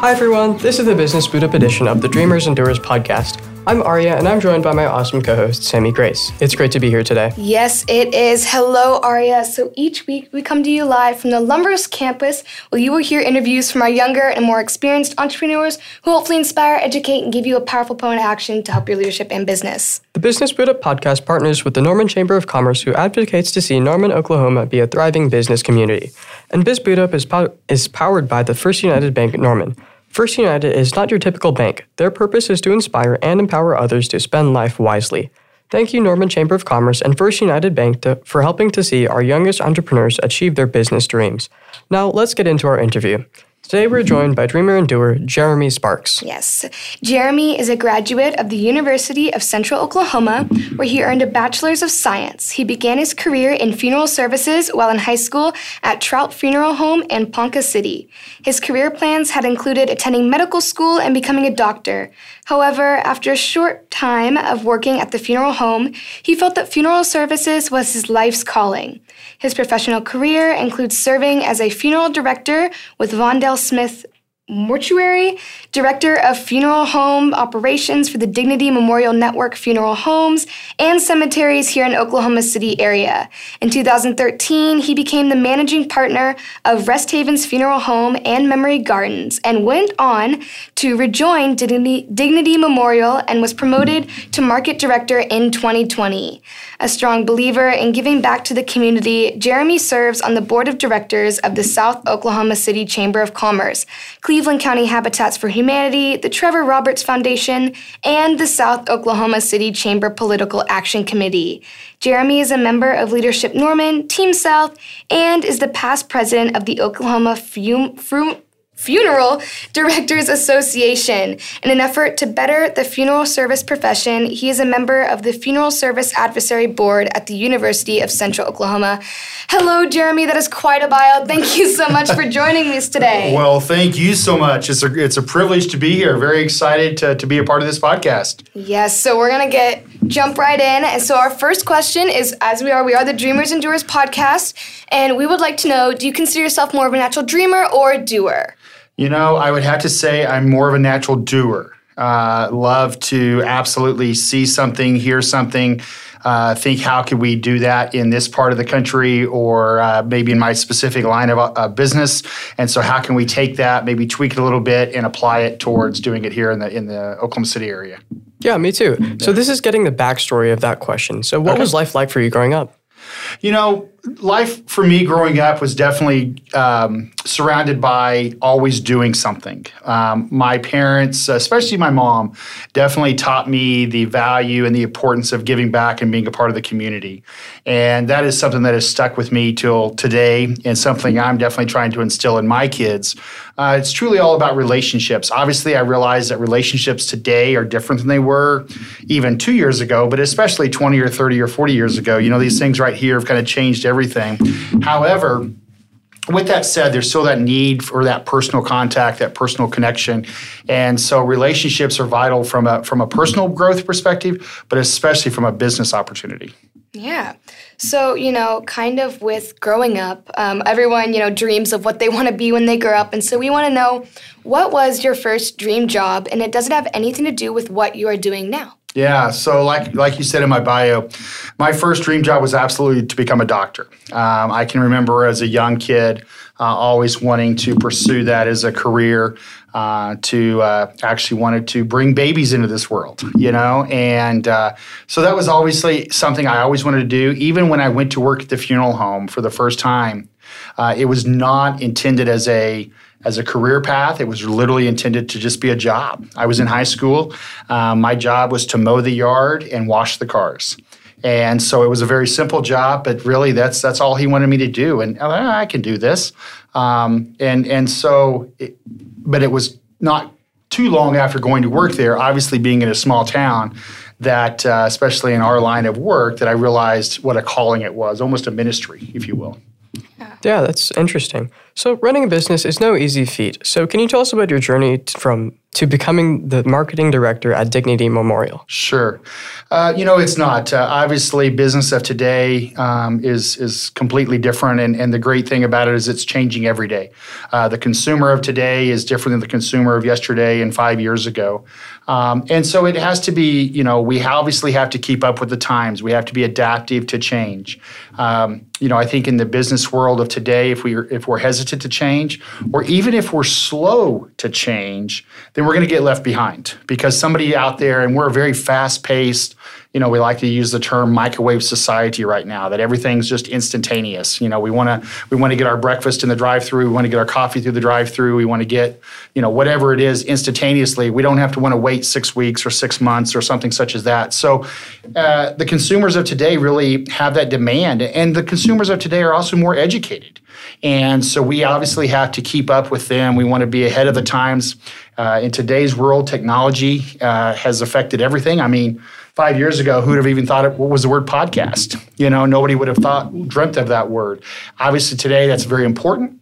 Hi, everyone. This is the Business Boot Up edition of the Dreamers and Doers podcast. I'm Aria, and I'm joined by my awesome co host, Sammy Grace. It's great to be here today. Yes, it is. Hello, Aria. So each week we come to you live from the Lumbers campus where you will hear interviews from our younger and more experienced entrepreneurs who hopefully inspire, educate, and give you a powerful point of action to help your leadership and business. The Business Boot Up podcast partners with the Norman Chamber of Commerce, who advocates to see Norman, Oklahoma be a thriving business community. And Biz Boot Up is, pow- is powered by the First United Bank at Norman. First United is not your typical bank. Their purpose is to inspire and empower others to spend life wisely. Thank you, Norman Chamber of Commerce and First United Bank, to, for helping to see our youngest entrepreneurs achieve their business dreams. Now, let's get into our interview. Today we're joined by dreamer and doer Jeremy Sparks. Yes. Jeremy is a graduate of the University of Central Oklahoma, where he earned a Bachelor's of Science. He began his career in funeral services while in high school at Trout Funeral Home in Ponca City. His career plans had included attending medical school and becoming a doctor. However, after a short time of working at the funeral home, he felt that funeral services was his life's calling. His professional career includes serving as a funeral director with Vondel Smith Mortuary, Director of Funeral Home Operations for the Dignity Memorial Network Funeral Homes and Cemeteries here in Oklahoma City area. In 2013, he became the managing partner of Rest Haven's Funeral Home and Memory Gardens and went on to rejoin Dignity, Dignity Memorial and was promoted to Market Director in 2020. A strong believer in giving back to the community, Jeremy serves on the board of directors of the South Oklahoma City Chamber of Commerce, Cleveland County Habitats for Humanity, the Trevor Roberts Foundation, and the South Oklahoma City Chamber Political Action Committee. Jeremy is a member of Leadership Norman, Team South, and is the past president of the Oklahoma Fume, Funeral Directors Association. In an effort to better the funeral service profession, he is a member of the Funeral Service Advisory Board at the University of Central Oklahoma. Hello, Jeremy. That is quite a bio. Thank you so much for joining us today. Well, thank you so much. It's a, it's a privilege to be here. Very excited to, to be a part of this podcast. Yes, so we're going to get jump right in. And so our first question is as we are, we are the Dreamers and Doers podcast, and we would like to know, do you consider yourself more of a natural dreamer or a doer? You know, I would have to say I'm more of a natural doer. Uh, love to absolutely see something, hear something, uh, think how could we do that in this part of the country or uh, maybe in my specific line of uh, business. And so, how can we take that, maybe tweak it a little bit, and apply it towards doing it here in the in the Oklahoma City area? Yeah, me too. So this is getting the backstory of that question. So, what Okay. was life like for you growing up? You know, life for me growing up was definitely um, surrounded by always doing something. Um, my parents, especially my mom, definitely taught me the value and the importance of giving back and being a part of the community. And that is something that has stuck with me till today and something I'm definitely trying to instill in my kids. Uh, it's truly all about relationships. Obviously, I realize that relationships today are different than they were even two years ago, but especially 20 or 30 or 40 years ago. You know, these things right here have kind of changed everything. However, with that said, there's still that need for that personal contact, that personal connection, and so relationships are vital from a from a personal growth perspective, but especially from a business opportunity. Yeah. So, you know, kind of with growing up, um, everyone, you know, dreams of what they want to be when they grow up. And so we want to know what was your first dream job? And it doesn't have anything to do with what you are doing now. Yeah, so like like you said in my bio, my first dream job was absolutely to become a doctor. Um, I can remember as a young kid uh, always wanting to pursue that as a career. Uh, to uh, actually wanted to bring babies into this world, you know, and uh, so that was obviously something I always wanted to do. Even when I went to work at the funeral home for the first time, uh, it was not intended as a as a career path. It was literally intended to just be a job. I was in high school. Um, my job was to mow the yard and wash the cars. And so it was a very simple job, but really that's that's all he wanted me to do. And uh, I can do this. Um, and and so, it, but it was not too long after going to work there. Obviously, being in a small town, that uh, especially in our line of work, that I realized what a calling it was, almost a ministry, if you will. Yeah, that's interesting. So, running a business is no easy feat. So, can you tell us about your journey t- from to becoming the marketing director at Dignity Memorial? Sure. Uh, you know, it's not. Uh, obviously, business of today um, is is completely different, and, and the great thing about it is it's changing every day. Uh, the consumer of today is different than the consumer of yesterday and five years ago. Um, and so it has to be, you know, we obviously have to keep up with the times. We have to be adaptive to change. Um, you know, I think in the business world of today, if we if we're hesitant to change, or even if we're slow to change, then we're going to get left behind because somebody out there, and we're a very fast paced you know, we like to use the term microwave society right now, that everything's just instantaneous. You know, we want to we want to get our breakfast in the drive-through, we want to get our coffee through the drive-through, we want to get, you know, whatever it is instantaneously. We don't have to want to wait six weeks or six months or something such as that. So, uh, the consumers of today really have that demand, and the consumers of today are also more educated. And so we obviously have to keep up with them. We want to be ahead of the times. Uh, in today's world, technology uh, has affected everything. I mean, five years ago, who would have even thought it what was the word podcast? You know, nobody would have thought, dreamt of that word. Obviously, today that's very important,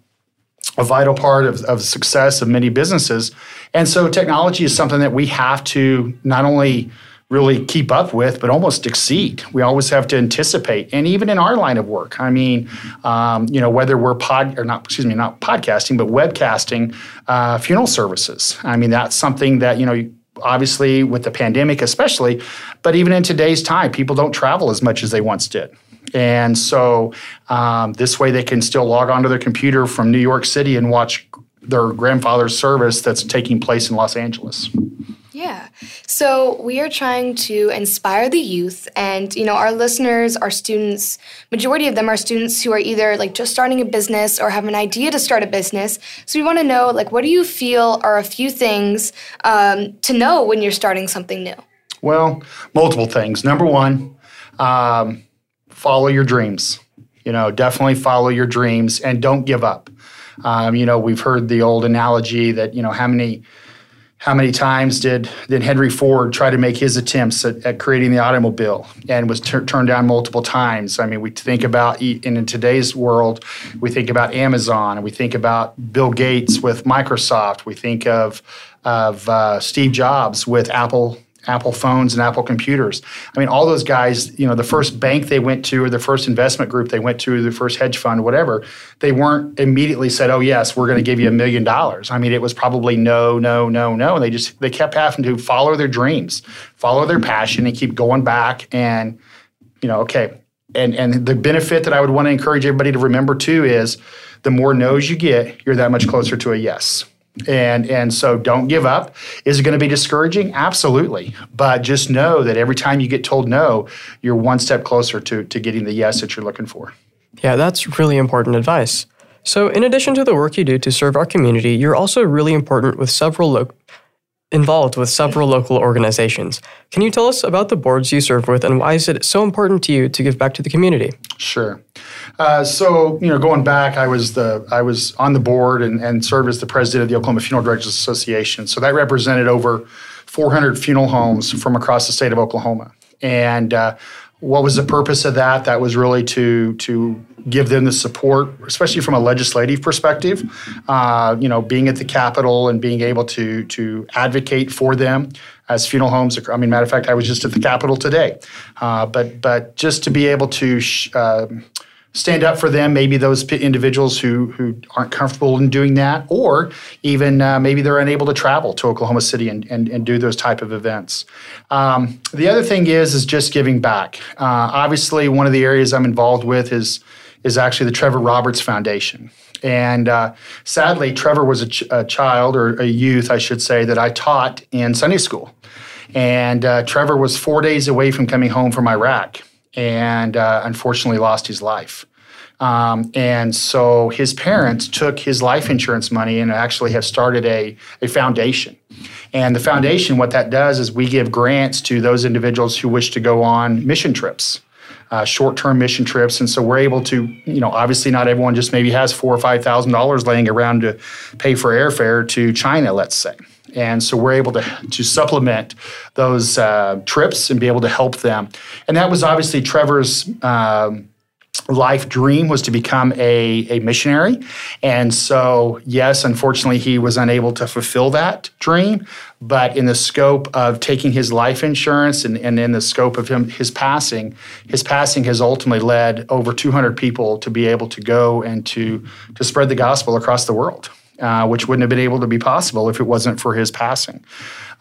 a vital part of, of success of many businesses. And so technology is something that we have to not only really keep up with, but almost exceed. We always have to anticipate, and even in our line of work. I mean, um, you know, whether we're pod or not, excuse me, not podcasting, but webcasting uh, funeral services. I mean, that's something that you know obviously with the pandemic especially but even in today's time people don't travel as much as they once did. And so um, this way they can still log onto their computer from new york city and watch their grandfather's service that's taking place in los angeles yeah. So we are trying to inspire the youth and you know our listeners, our students, majority of them are students who are either like just starting a business or have an idea to start a business. So we want to know like what do you feel are a few things um, to know when you're starting something new? Well, multiple things. Number one, um, follow your dreams. You know, definitely follow your dreams and don't give up. Um, you know, we've heard the old analogy that you know how many how many times did, did Henry Ford try to make his attempts at, at creating the automobile and was ter- turned down multiple times? I mean, we think about, and in today's world, we think about Amazon, and we think about Bill Gates with Microsoft, we think of, of uh, Steve Jobs with Apple Apple phones and Apple computers. I mean, all those guys, you know, the first bank they went to or the first investment group they went to, the first hedge fund, whatever, they weren't immediately said, oh, yes, we're going to give you a million dollars. I mean, it was probably no, no, no, no. And they just, they kept having to follow their dreams, follow their passion and keep going back and, you know, okay. And, and the benefit that I would want to encourage everybody to remember too is the more no's you get, you're that much closer to a yes. And and so don't give up. Is it going to be discouraging? Absolutely. But just know that every time you get told no, you're one step closer to to getting the yes that you're looking for. Yeah, that's really important advice. So, in addition to the work you do to serve our community, you're also really important with several lo- involved with several local organizations. Can you tell us about the boards you serve with and why is it so important to you to give back to the community? Sure. Uh, so you know, going back, I was the I was on the board and, and served as the president of the Oklahoma Funeral Directors Association. So that represented over 400 funeral homes from across the state of Oklahoma. And uh, what was the purpose of that? That was really to to give them the support, especially from a legislative perspective. Uh, you know, being at the Capitol and being able to to advocate for them as funeral homes. I mean, matter of fact, I was just at the Capitol today. Uh, but but just to be able to. Sh- uh, stand up for them, maybe those individuals who, who aren't comfortable in doing that, or even uh, maybe they're unable to travel to Oklahoma City and, and, and do those type of events. Um, the other thing is, is just giving back. Uh, obviously, one of the areas I'm involved with is, is actually the Trevor Roberts Foundation. And uh, sadly, Trevor was a, ch- a, child or a youth, I should say, that I taught in Sunday school. And uh, Trevor was four days away from coming home from Iraq and uh, unfortunately lost his life. Um, and so his parents took his life insurance money and actually have started a, a foundation. And the foundation, what that does is we give grants to those individuals who wish to go on mission trips. Uh, short-term mission trips, and so we're able to, you know, obviously not everyone just maybe has four or five thousand dollars laying around to pay for airfare to China, let's say. And so we're able to, to supplement those uh, trips and be able to help them. And that was obviously Trevor's um, life dream was to become a, a missionary. And so, yes, unfortunately, he was unable to fulfill that dream. But in the scope of taking his life insurance and, and in the scope of him his passing, his passing has ultimately led over 200 people to be able to go and to, to spread the gospel across the world, uh, which wouldn't have been able to be possible if it wasn't for his passing.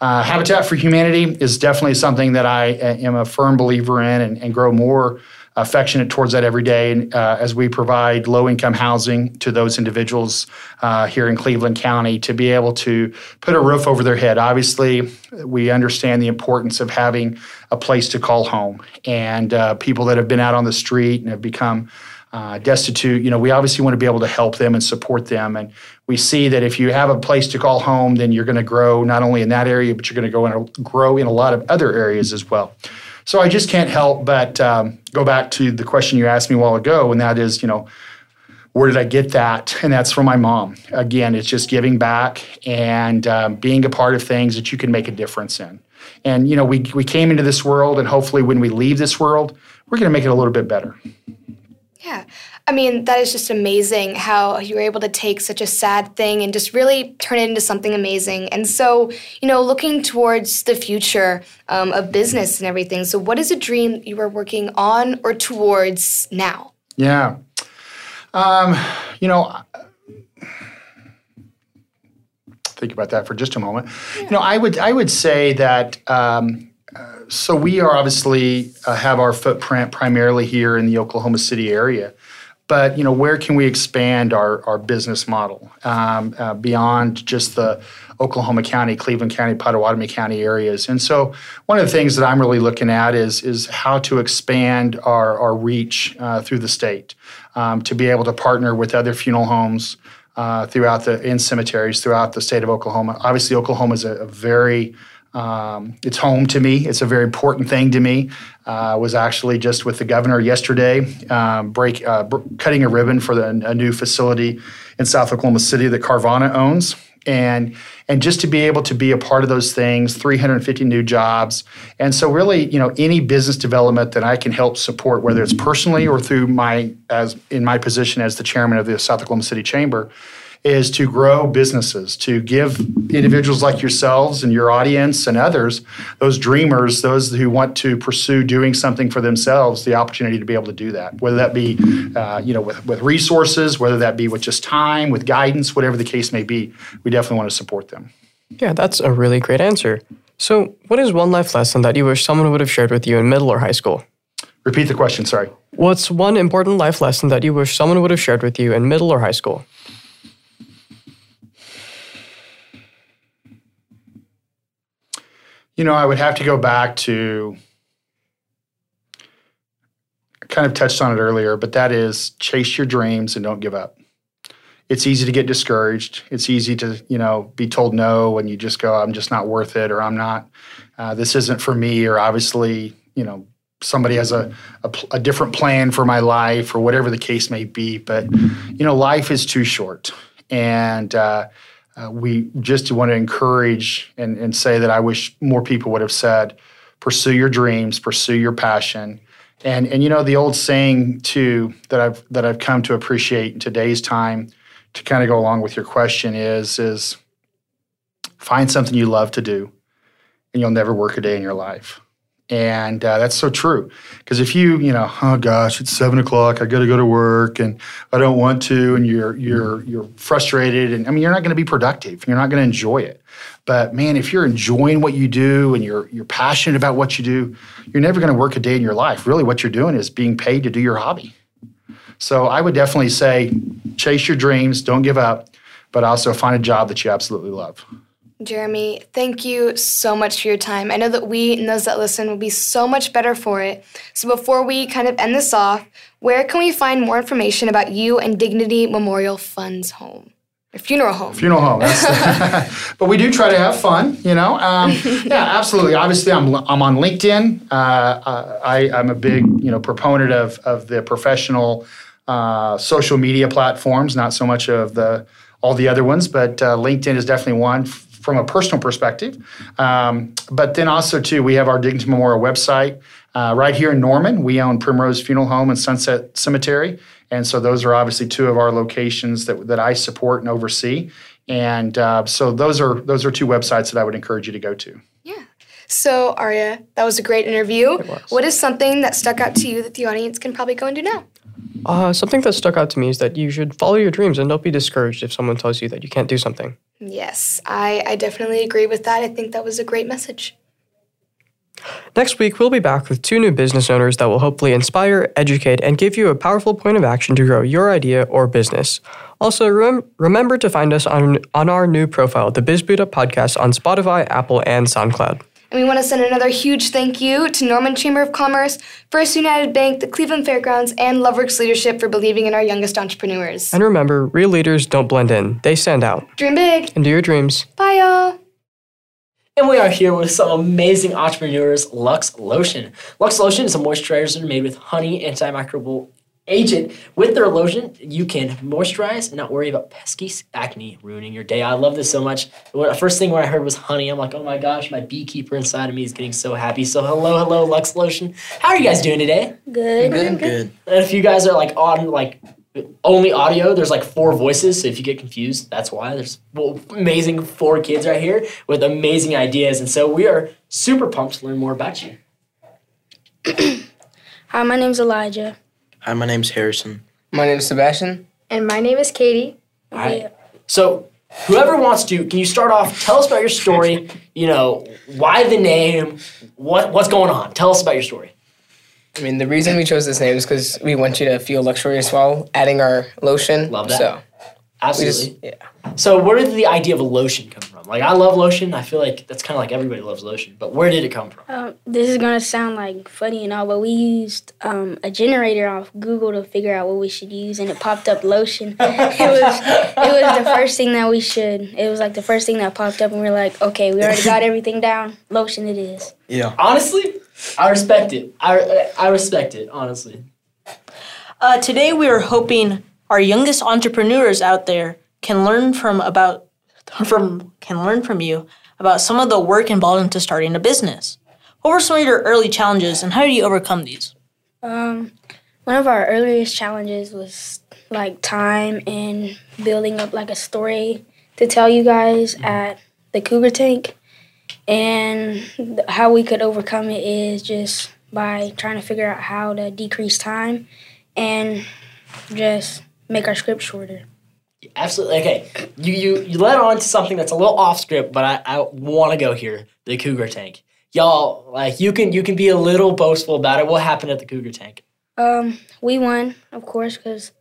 Uh, Habitat for Humanity is definitely something that I uh, am a firm believer in and, and grow more affectionate towards that every day uh, as we provide low income housing to those individuals uh, here in Cleveland County to be able to put a roof over their head. Obviously, we understand the importance of having a place to call home. And uh, people that have been out on the street and have become uh, destitute, you know, we obviously want to be able to help them and support them. And we see that if you have a place to call home, then you're going to grow not only in that area, but you're going to go in a, grow in a lot of other areas as well. So I just can't help but um, go back to the question you asked me a while ago, and that is, you know, where did I get that? And that's from my mom. Again, it's just giving back and um, being a part of things that you can make a difference in. And you know, we we came into this world, and hopefully, when we leave this world, we're going to make it a little bit better. Yeah. I mean, that is just amazing how you were able to take such a sad thing and just really turn it into something amazing. And so, you know, looking towards the future um, of business and everything. So, what is a dream you are working on or towards now? Yeah. Um, you know, think about that for just a moment. Yeah. You know, I would I would say that. Um, so we are obviously uh, have our footprint primarily here in the Oklahoma City area but you know where can we expand our, our business model um, uh, beyond just the Oklahoma County, Cleveland County, Pottawatomie County areas? And so one of the things that I'm really looking at is is how to expand our, our reach uh, through the state um, to be able to partner with other funeral homes uh, throughout the in cemeteries throughout the state of Oklahoma. Obviously, Oklahoma is a, a very um, it's home to me. It's a very important thing to me. I uh, was actually just with the governor yesterday, um, break uh, cutting a ribbon for the, a new facility in South Oklahoma City that Carvana owns, and and just to be able to be a part of those things, 350 new jobs, and so really, you know, any business development that I can help support, whether it's personally or through my as in my position as the chairman of the South Oklahoma City Chamber is to grow businesses, to give individuals like yourselves and your audience and others, those dreamers, those who want to pursue doing something for themselves, the opportunity to be able to do that. Whether that be, uh, you know, with, with resources, whether that be with just time, with guidance, whatever the case may be, we definitely want to support them. Yeah, that's a really great answer. So, what is one life lesson that you wish someone would have shared with you in middle or high school? Repeat the question, sorry. What's one important life lesson that you wish someone would have shared with you in middle or high school? You know, I would have to go back to kind of touched on it earlier, but that is chase your dreams and don't give up. It's easy to get discouraged. It's easy to, you know, be told no and you just go, I'm just not worth it or I'm not, uh, this isn't for me or obviously, you know, somebody has a, a, a, different plan for my life or whatever the case may be. But, you know, life is too short. And, uh, uh, we just want to encourage and, and say that I wish more people would have said, pursue your dreams, pursue your passion. And, and you know, the old saying too that I've that I've come to appreciate in today's time to kind of go along with your question is is find something you love to do and you'll never work a day in your life. And uh, that's so true. Because if you, you know, oh gosh, it's seven o'clock, I got to go to work, and I don't want to, and you're you're you're frustrated, and I mean, you're not going to be productive. You're not going to enjoy it. But man, if you're enjoying what you do and you're you're passionate about what you do, you're never going to work a day in your life. Really, what you're doing is being paid to do your hobby. So I would definitely say, chase your dreams, don't give up, but also find a job that you absolutely love. Jeremy, thank you so much for your time. I know that we and those that listen will be so much better for it. So before we kind of end this off, where can we find more information about you and Dignity Memorial Funds Home? A funeral home. Funeral home. but we do try to have fun, you know. Um, yeah, absolutely. Obviously, I'm, I'm on LinkedIn. Uh, uh, I, I'm a big, you know, proponent of of the professional uh, social media platforms, not so much of the all the other ones, but uh, LinkedIn is definitely one from a personal perspective. Um, but then also too, we have our Dignity Memorial website. Uh, right here in Norman, we own Primrose Funeral Home and Sunset Cemetery. And so those are obviously two of our locations that, that I support and oversee. And uh, so those are those are two websites that I would encourage you to go to. Yeah. So, Aria, that was a great interview. What is something that stuck out to you that the audience can probably go and do now? Uh, something that stuck out to me is that you should follow your dreams and don't be discouraged if someone tells you that you can't do something. Yes, I, I definitely agree with that. I think that was a great message. Next week, we'll be back with two new business owners that will hopefully inspire, educate, and give you a powerful point of action to grow your idea or business. Also, rem- remember to find us on, on our new profile, the Biz Podcast, on Spotify, Apple, and SoundCloud. And we want to send another huge thank you to Norman Chamber of Commerce, First United Bank, the Cleveland Fairgrounds, and Loveworks Leadership for believing in our youngest entrepreneurs. And remember, real leaders don't blend in, they stand out. Dream big. And do your dreams. Bye, y'all. And we are here with some amazing entrepreneurs, Lux Lotion. Lux Lotion is a moisturizer made with honey antimicrobial agent. With their lotion, you can moisturize and not worry about pesky acne ruining your day. I love this so much. The first thing when I heard was honey, I'm like, oh my gosh, my beekeeper inside of me is getting so happy. So hello, hello, Lux Lotion. How are you guys doing today? Good. Good, good. And if you guys are like on like only audio, there's like four voices. So if you get confused, that's why. There's well, amazing four kids right here with amazing ideas. And so we are super pumped to learn more about you. Hi, my name's Elijah. Hi, my name's Harrison. My name is Sebastian. And my name is Katie. All right. So whoever wants to, can you start off? Tell us about your story. You know, why the name? What what's going on? Tell us about your story. I mean, the reason we chose this name is because we want you to feel luxurious while adding our lotion. Love that. So Absolutely. just, yeah. So where did the idea of a lotion come from? Like I love lotion. I feel like that's kind of like everybody loves lotion. But where did it come from? Um, this is gonna sound like funny and all, but we used um, a generator off Google to figure out what we should use, and it popped up lotion. it was it was the first thing that we should. It was like the first thing that popped up, and we are like, okay, we already got everything down. Lotion, it is. Yeah. Honestly, I respect it. I I respect it. Honestly. Uh, today we are hoping our youngest entrepreneurs out there can learn from about from can learn from you about some of the work involved into starting a business. What were some of your early challenges and how did you overcome these? Um, one of our earliest challenges was like time and building up like a story to tell you guys at the Cougar Tank. And how we could overcome it is just by trying to figure out how to decrease time and just make our script shorter. Absolutely. Okay. You you you led on to something that's a little off script, but I, I want to go here. The Cougar Tank. Y'all, like you can you can be a little boastful about it. What happened at the Cougar Tank? Um, we won, of course, because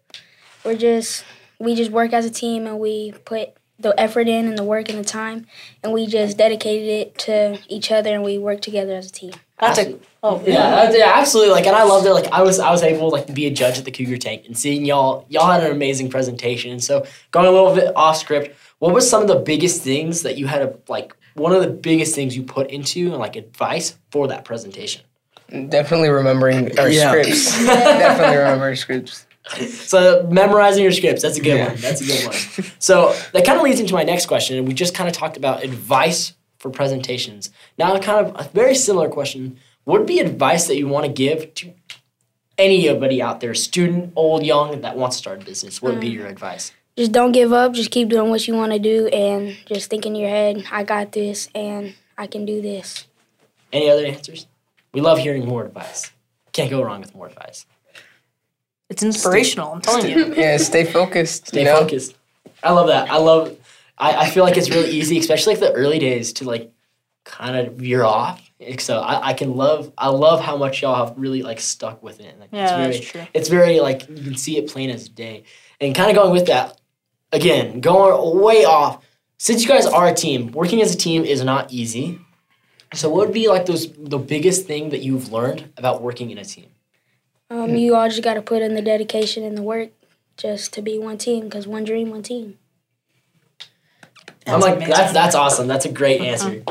we're just we just work as a team and we put the effort in and the work and the time, and we just dedicated it to each other and we work together as a team. That's a oh Yeah, yeah, absolutely. Like, and I loved it. Like, I was, I was able like to be a judge at the Cougar Tank and seeing y'all, y'all had an amazing presentation. And so, going a little bit off script, what was some of the biggest things that you had to like? One of the biggest things you put into and like advice for that presentation. Definitely remembering our Yeah. scripts. Definitely remember our scripts. So memorizing your scripts, that's a good Yeah. one. That's a good one. So that kind of leads into my next question, and we just kind of talked about advice for presentations. Now, kind of a very similar question: What would be advice that you want to give to anybody out there, student, old, young, that wants to start a business? What would be mm. your advice? Just don't give up. Just keep doing what you want to do, and just think in your head, "I got this, and I can do this." Any other answers? We love hearing more advice. Can't go wrong with more advice. it's inspirational, I'm telling you. Yeah, stay focused. Stay you know? focused. I love that. I love. I, I feel like it's really easy, especially like the early days, to like kind of veer off. Like, So I, I can love. I love how much y'all have really like stuck with it. Like, Yeah, it's very, that's true. It's very like you can see it plain as day, and kind of going with that. Again, going way off. Since you guys are a team, working as a team is not easy. So what would be like those the biggest thing that you've learned about working in a team? Um, you all just got to put in the dedication and the work just to be one team, because one dream, one team. I'm like that's that's awesome. That's a great answer.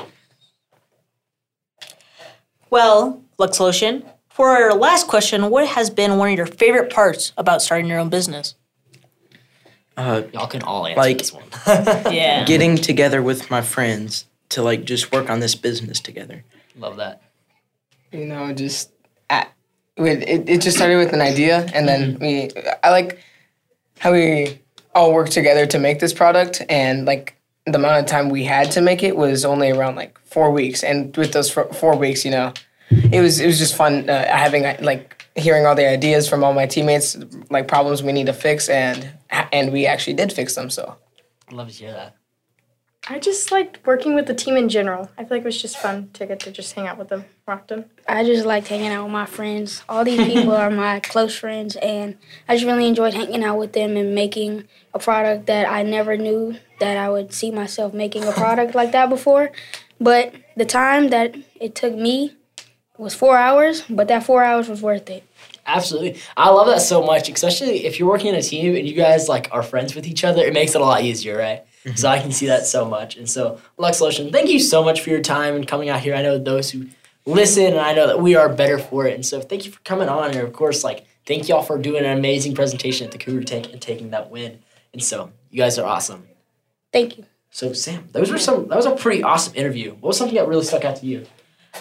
Well, Lux Lotion, for our last question, what has been one of your favorite parts about starting your own business? Uh, Y'all can all answer Like- this one. Yeah. getting together with my friends to like just work on this business together. Love that. You know, just at, with it, it just started with an idea, and then we I like how we all work together to make this product, and like the amount of time we had to make it was only around like four weeks, and with those four, weeks, you know, it was it was just fun uh, having uh, like hearing all the ideas from all my teammates, like problems we need to fix, and and we actually did fix them. So love to hear that. I just liked working with the team in general. I feel like it was just fun to get to just hang out with them more often. I just liked hanging out with my friends. All these people are my close friends, and I just really enjoyed hanging out with them and making a product that I never knew that I would see myself making a product like that before. But the time that it took me was four hours, but that four hours was worth it. Absolutely. I love that so much, especially if you're working in a team and you guys like are friends with each other, it makes it a lot easier, right? So I can see that so much. And so Lux Lotion, thank you so much for your time and coming out here. I know those who listen and I know that we are better for it. And so thank you for coming on and of course like thank y'all for doing an amazing presentation at the Cougar Tank and taking that win. And so you guys are awesome. Thank you. So Sam, those were some that was a pretty awesome interview. What was something that really stuck out to you?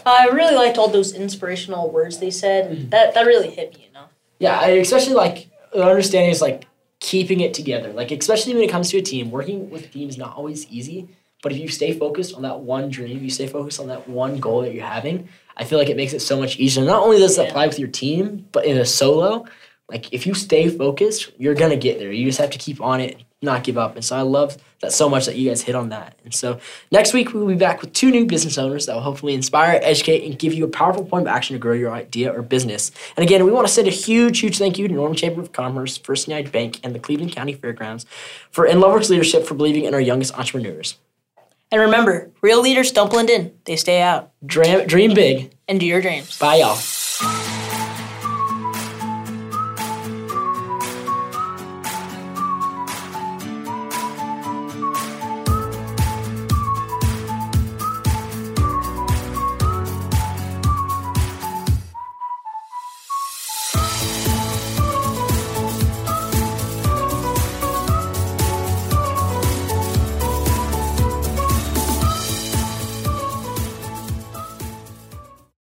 I really liked all those inspirational words they said. Mm-hmm. That that really hit me, you know. Yeah, I especially like the understanding is like keeping it together. Like especially when it comes to a team, working with a team is not always easy. But if you stay focused on that one dream, you stay focused on that one goal that you're having, I feel like it makes it so much easier. Not only does it apply with your team, but in a solo, like if you stay focused, you're gonna get there. You just have to keep on it, not give up. And so I love that so much that you guys hit on that. And so next week we'll be back with two new business owners that will hopefully inspire, educate, and give you a powerful point of action to grow your idea or business. And again, we want to send a huge, huge thank you to Norman Chamber of Commerce, First United Bank, and the Cleveland County Fairgrounds for in Loveworks leadership for believing in our youngest entrepreneurs. And remember, real leaders don't blend in; they stay out Dream, dream big. and do your dreams. Bye, y'all.